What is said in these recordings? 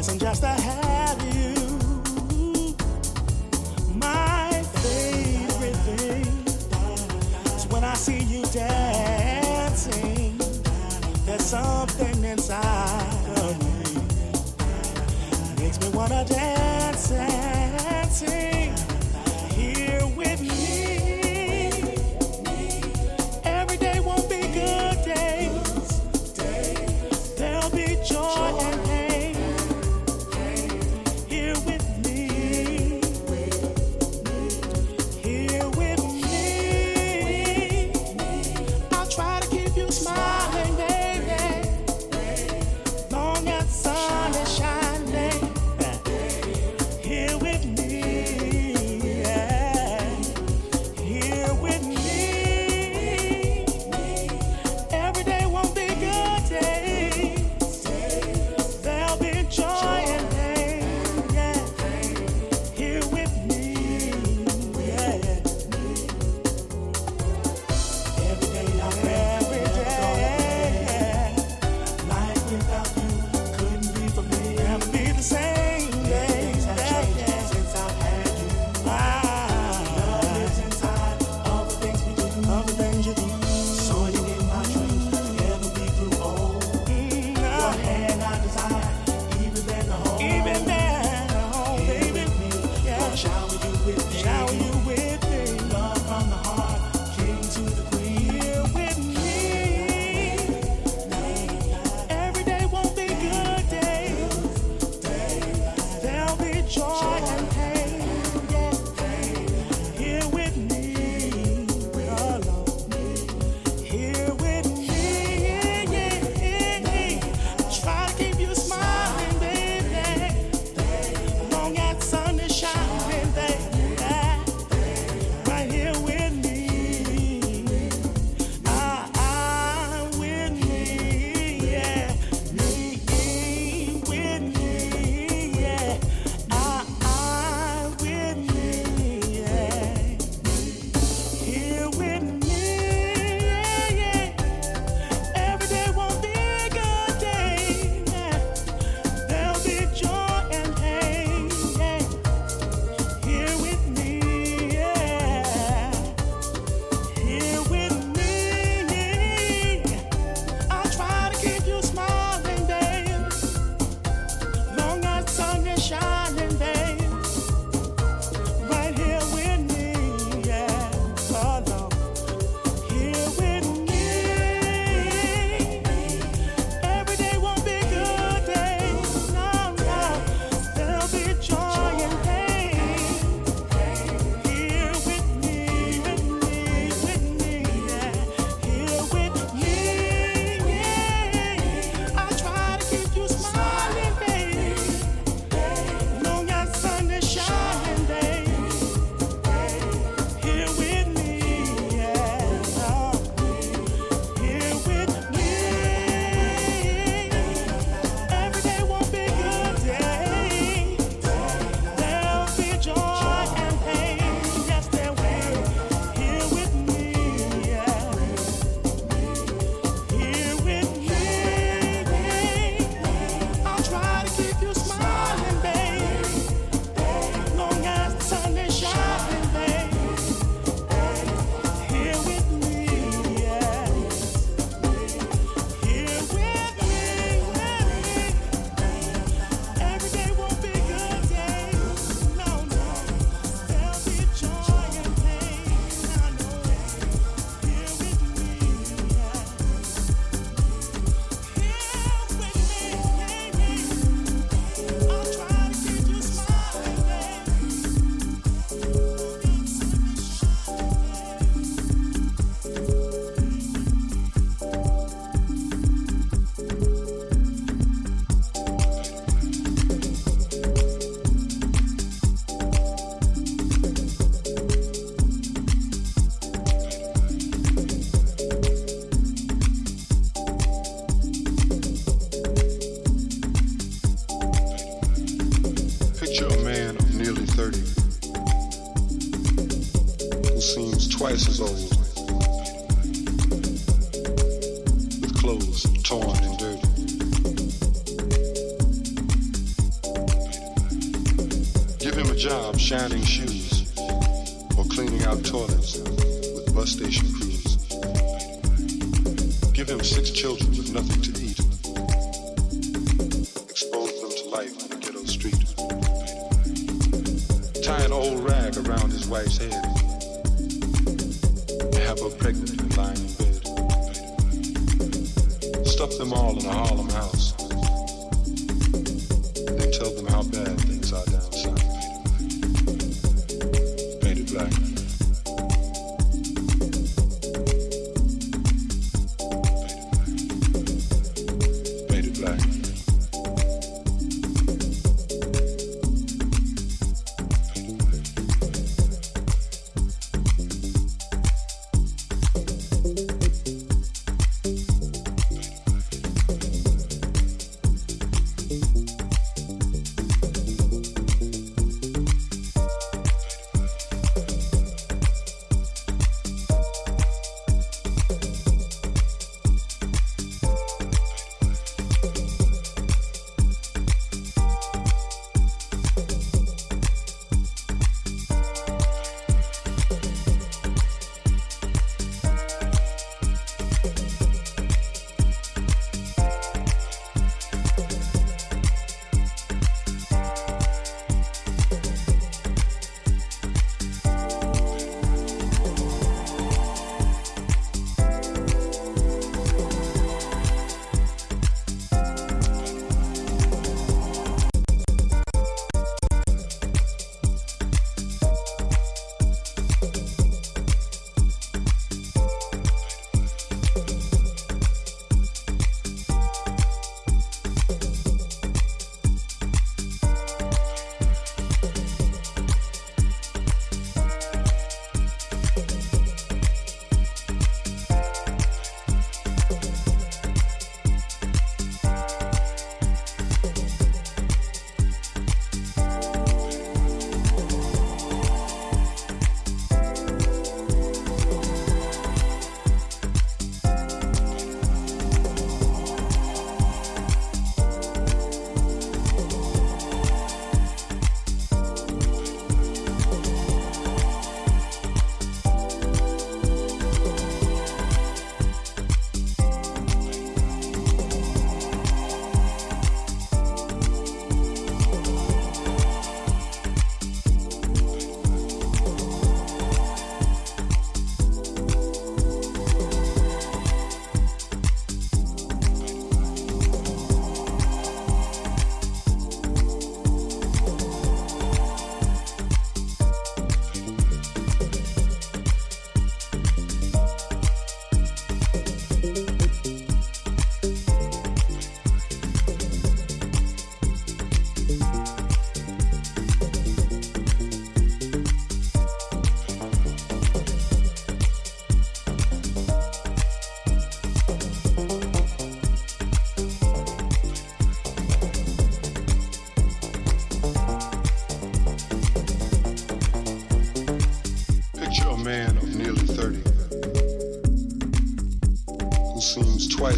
Hasn't just to have you. My favorite thing when I see you dancing. There's something inside of me. Makes me wanna dance and sing.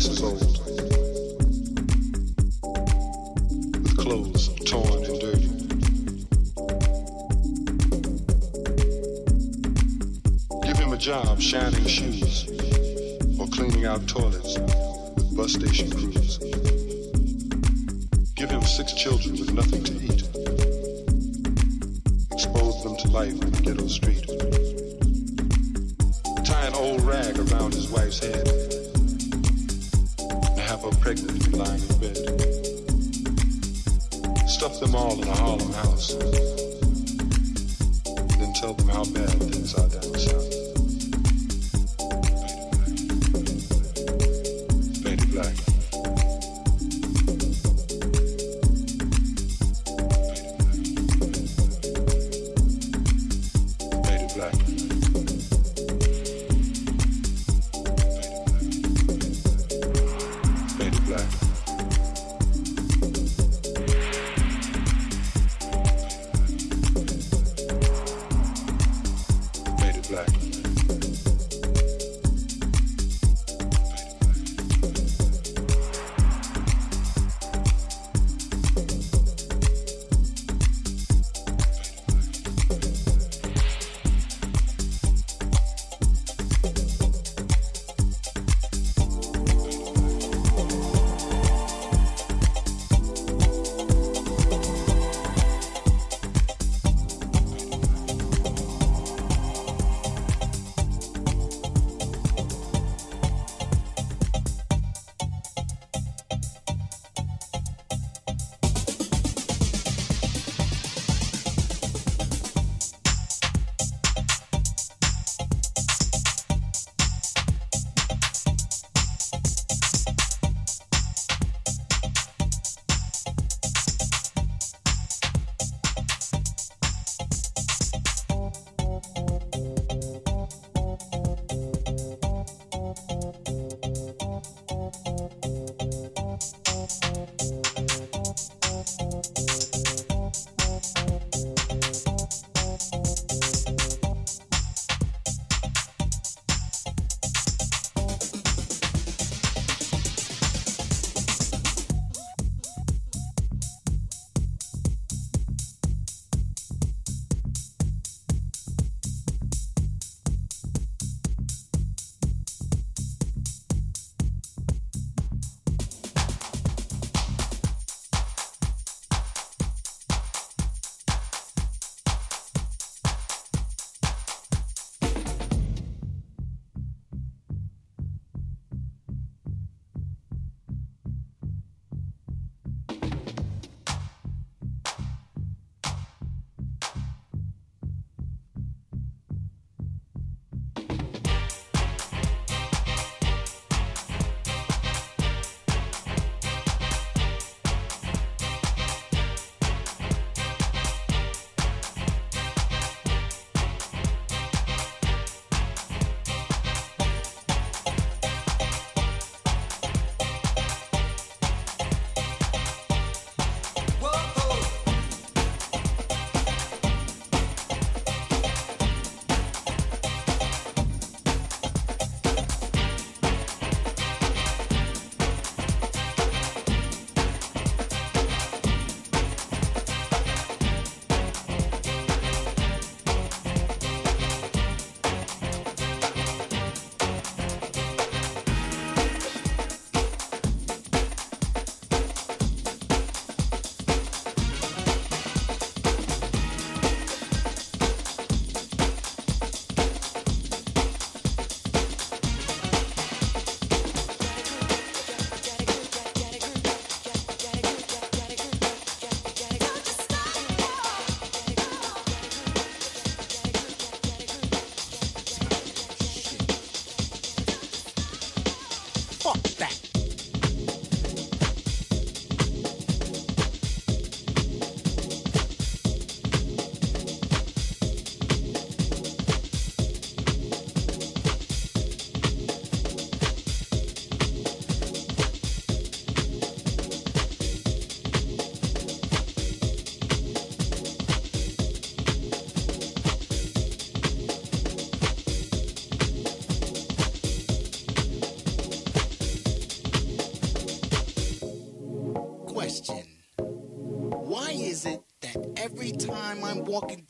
with clothes torn and dirty. Give him a job shining shoes or cleaning out toilets with bus station crews.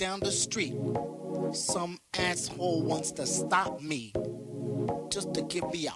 down the street, some asshole wants to stop me just to give me a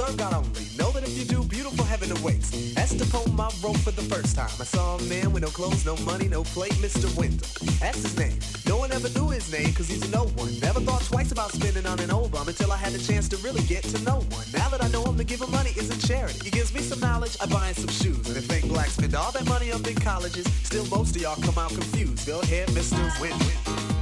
son, God only. Know that if you do, beautiful heaven awaits. Asked upon my rope for the first time. I saw a man with no clothes, no money, no plate, Mr. Winter. That's his name. No one ever knew his name, cause he's a no one. Never thought twice about spending on an old bum until I had the chance to really get to know one. Now that I know him, to give him money isn't charity. He gives me some knowledge, I buy him some shoes. And if fake blacks spend all that money on big colleges, still most of y'all come out confused. Go ahead, Mr. Win.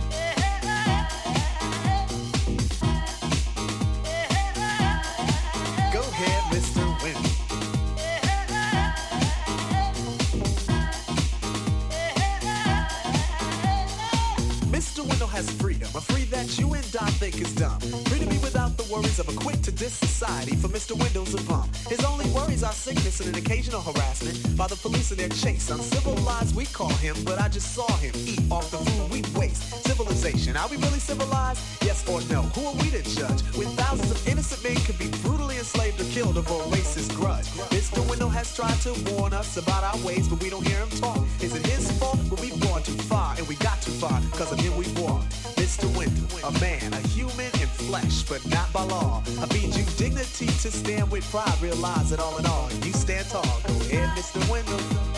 Mr. Windows a bum. His only worries are sickness and an occasional harassment by the police in their chase. Uncivilized, we call him, but I just saw him eat off the food we waste. Civilization, are we really civilized? Yes or no? Who are we to judge? When thousands of innocent men could be brutally enslaved or killed over a racist grudge. Mr. Window has tried to warn us about our ways, but we don't hear him talk. Is it his fault? Well, we've gone too far, and we got too far, cause of him we walked. Mr. Window, a man, a human in flesh, but not by law. You dignity to stand with pride, realize that all in all, you stand tall. Go ahead, Mr. Window.